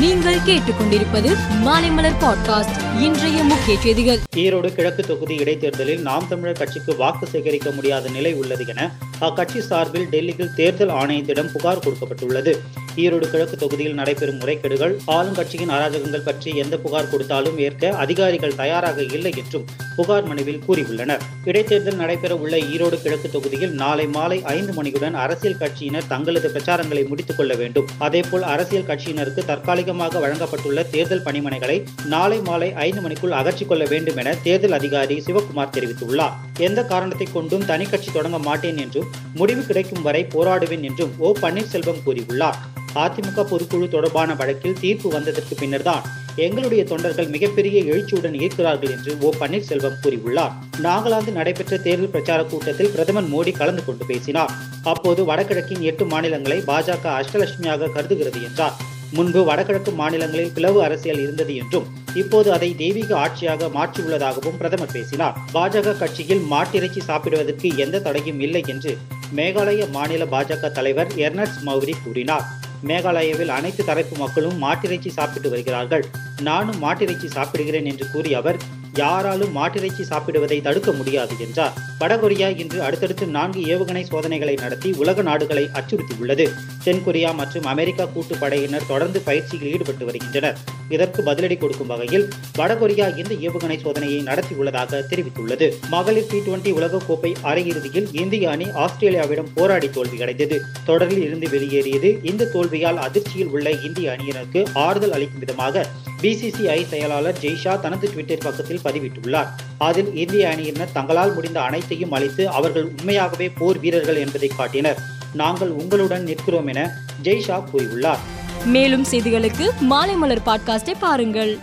நீங்கள் கேட்டுக்கொண்டிருப்பது மாலைமலர் பாட்காஸ்ட் இன்றைய முக்கிய செய்திகள். ஈரோடு கிழக்கு தொகுதி இடைத்தேர்தலில் நாம் தமிழர் கட்சிக்கு வாக்கு சேகரிக்க முடியாத நிலை உள்ளது என அக்கட்சி சார்பில் டெல்லியில் தேர்தல் ஆணையத்திடம் புகார் கொடுக்கப்பட்டுள்ளது. ஈரோடு கிழக்கு தொகுதியில் நடைபெறும் முறைகேடுகள் ஆளுங்கட்சியின் அராஜகங்கள் பற்றி எந்த புகார் கொடுத்தாலும் ஏற்க அதிகாரிகள் தயாராக இல்லை என்றும் புகார் மனுவில் கூறியுள்ளனர். இடைத்தேர்தல் நடைபெற உள்ள ஈரோடு கிழக்கு தொகுதியில் நாளை மாலை ஐந்து மணியுடன் அரசியல் கட்சியினர் தங்களது பிரச்சாரங்களை முடித்துக் கொள்ள வேண்டும். அதேபோல் அரசியல் கட்சியினருக்கு தற்காலிகமாக வழங்கப்பட்டுள்ள தேர்தல் பணிமனைகளை நாளை மாலை ஐந்து மணிக்குள் அகற்றிக் கொள்ள வேண்டும் என தேர்தல் அதிகாரி சிவகுமார் தெரிவித்துள்ளார். எந்த காரணத்தை கொண்டும் தனி கட்சி தொடங்க மாட்டேன் என்றும் முடிவு கிடைக்கும் வரை போராடுவேன் என்றும் ஓ பன்னீர்செல்வம் கூறியுள்ளார். அதிமுக பொதுக்குழு தொடர்பான வழக்கில் தீர்ப்பு வந்ததற்கு பின்னர்தான் எங்களுடைய தொண்டர்கள் மிகப்பெரிய எழுச்சியுடன் இருக்கிறார்கள் என்று ஓ பன்னீர்செல்வம் கூறியுள்ளார். நாகாலாந்து நடைபெற்ற தேர்தல் பிரச்சார கூட்டத்தில் பிரதமர் மோடி கலந்து கொண்டு பேசினார். அப்போது வடகிழக்கின் எட்டு மாநிலங்களை பாஜக அஷ்டலட்சுமியாக கருதுகிறது என்றார். முன்பு வடகிழக்கு மாநிலங்களில் பிளவு அரசியல் இருந்தது என்றும் இப்போது அதை தெய்வீக ஆட்சியாக மாற்றியுள்ளதாகவும் பிரதமர் பேசினார். பாஜக கட்சியில் மாட்டிறைச்சி சாப்பிடுவதற்கு எந்த தடையும் இல்லை என்று மேகாலய மாநில பாஜக தலைவர் எர்னட்ஸ் மௌரி கூறினார். மேகாலயாவில் அனைத்து தரப்பு மக்களும் மாட்டிறைச்சி சாப்பிட்டு வருகிறார்கள். நானும் மாட்டிறைச்சி சாப்பிடுகிறேன் என்று கூறிய அவர் யாராலும் மாட்டிறைச்சி சாப்பிடுவதை தடுக்க முடியாது என்றார். வடகொரியா இன்று அடுத்தடுத்து நான்கு ஏவுகணை சோதனைகளை நடத்தி உலக நாடுகளை அச்சுறுத்தியுள்ளது. தென்கொரியா மற்றும் அமெரிக்கா கூட்டுப்படையினர் தொடர்ந்து பயிற்சியில் ஈடுபட்டு வருகின்றனர். இதற்கு பதிலடி கொடுக்கும் வகையில் வடகொரியா இந்த ஏவுகணை சோதனையை நடத்தியுள்ளதாக தெரிவித்துள்ளது. மகளிர் டி டுவெண்டி உலகக்கோப்பை அரையிறுதியில் இந்திய அணி ஆஸ்திரேலியாவிடம் போராடி தோல்வியடைந்தது தொடரில் இருந்து வெளியேறியது இந்த தோல்வியால் அதிர்ச்சியில் உள்ள இந்திய அணியினருக்கு ஆறுதல் அளிக்கும் விதமாக பிசிசிஐ செயலாளர் ஜெய்ஷா தனது ட்விட்டர் பக்கத்தில் பதிவிட்டுள்ளார். அதில் இந்திய அணியினர் தங்களால் முடிந்த அனைத்தையும் அளித்து அவர்கள் உண்மையாகவே போர் வீரர்கள் என்பதை காட்டினர். நாங்கள் உங்களுடன் நிற்கிறோம் என ஜெய்ஷா கூறியுள்ளார். மேலும் செய்திகளுக்கு மாலைமலர் பாட்காஸ்டை பாருங்கள்.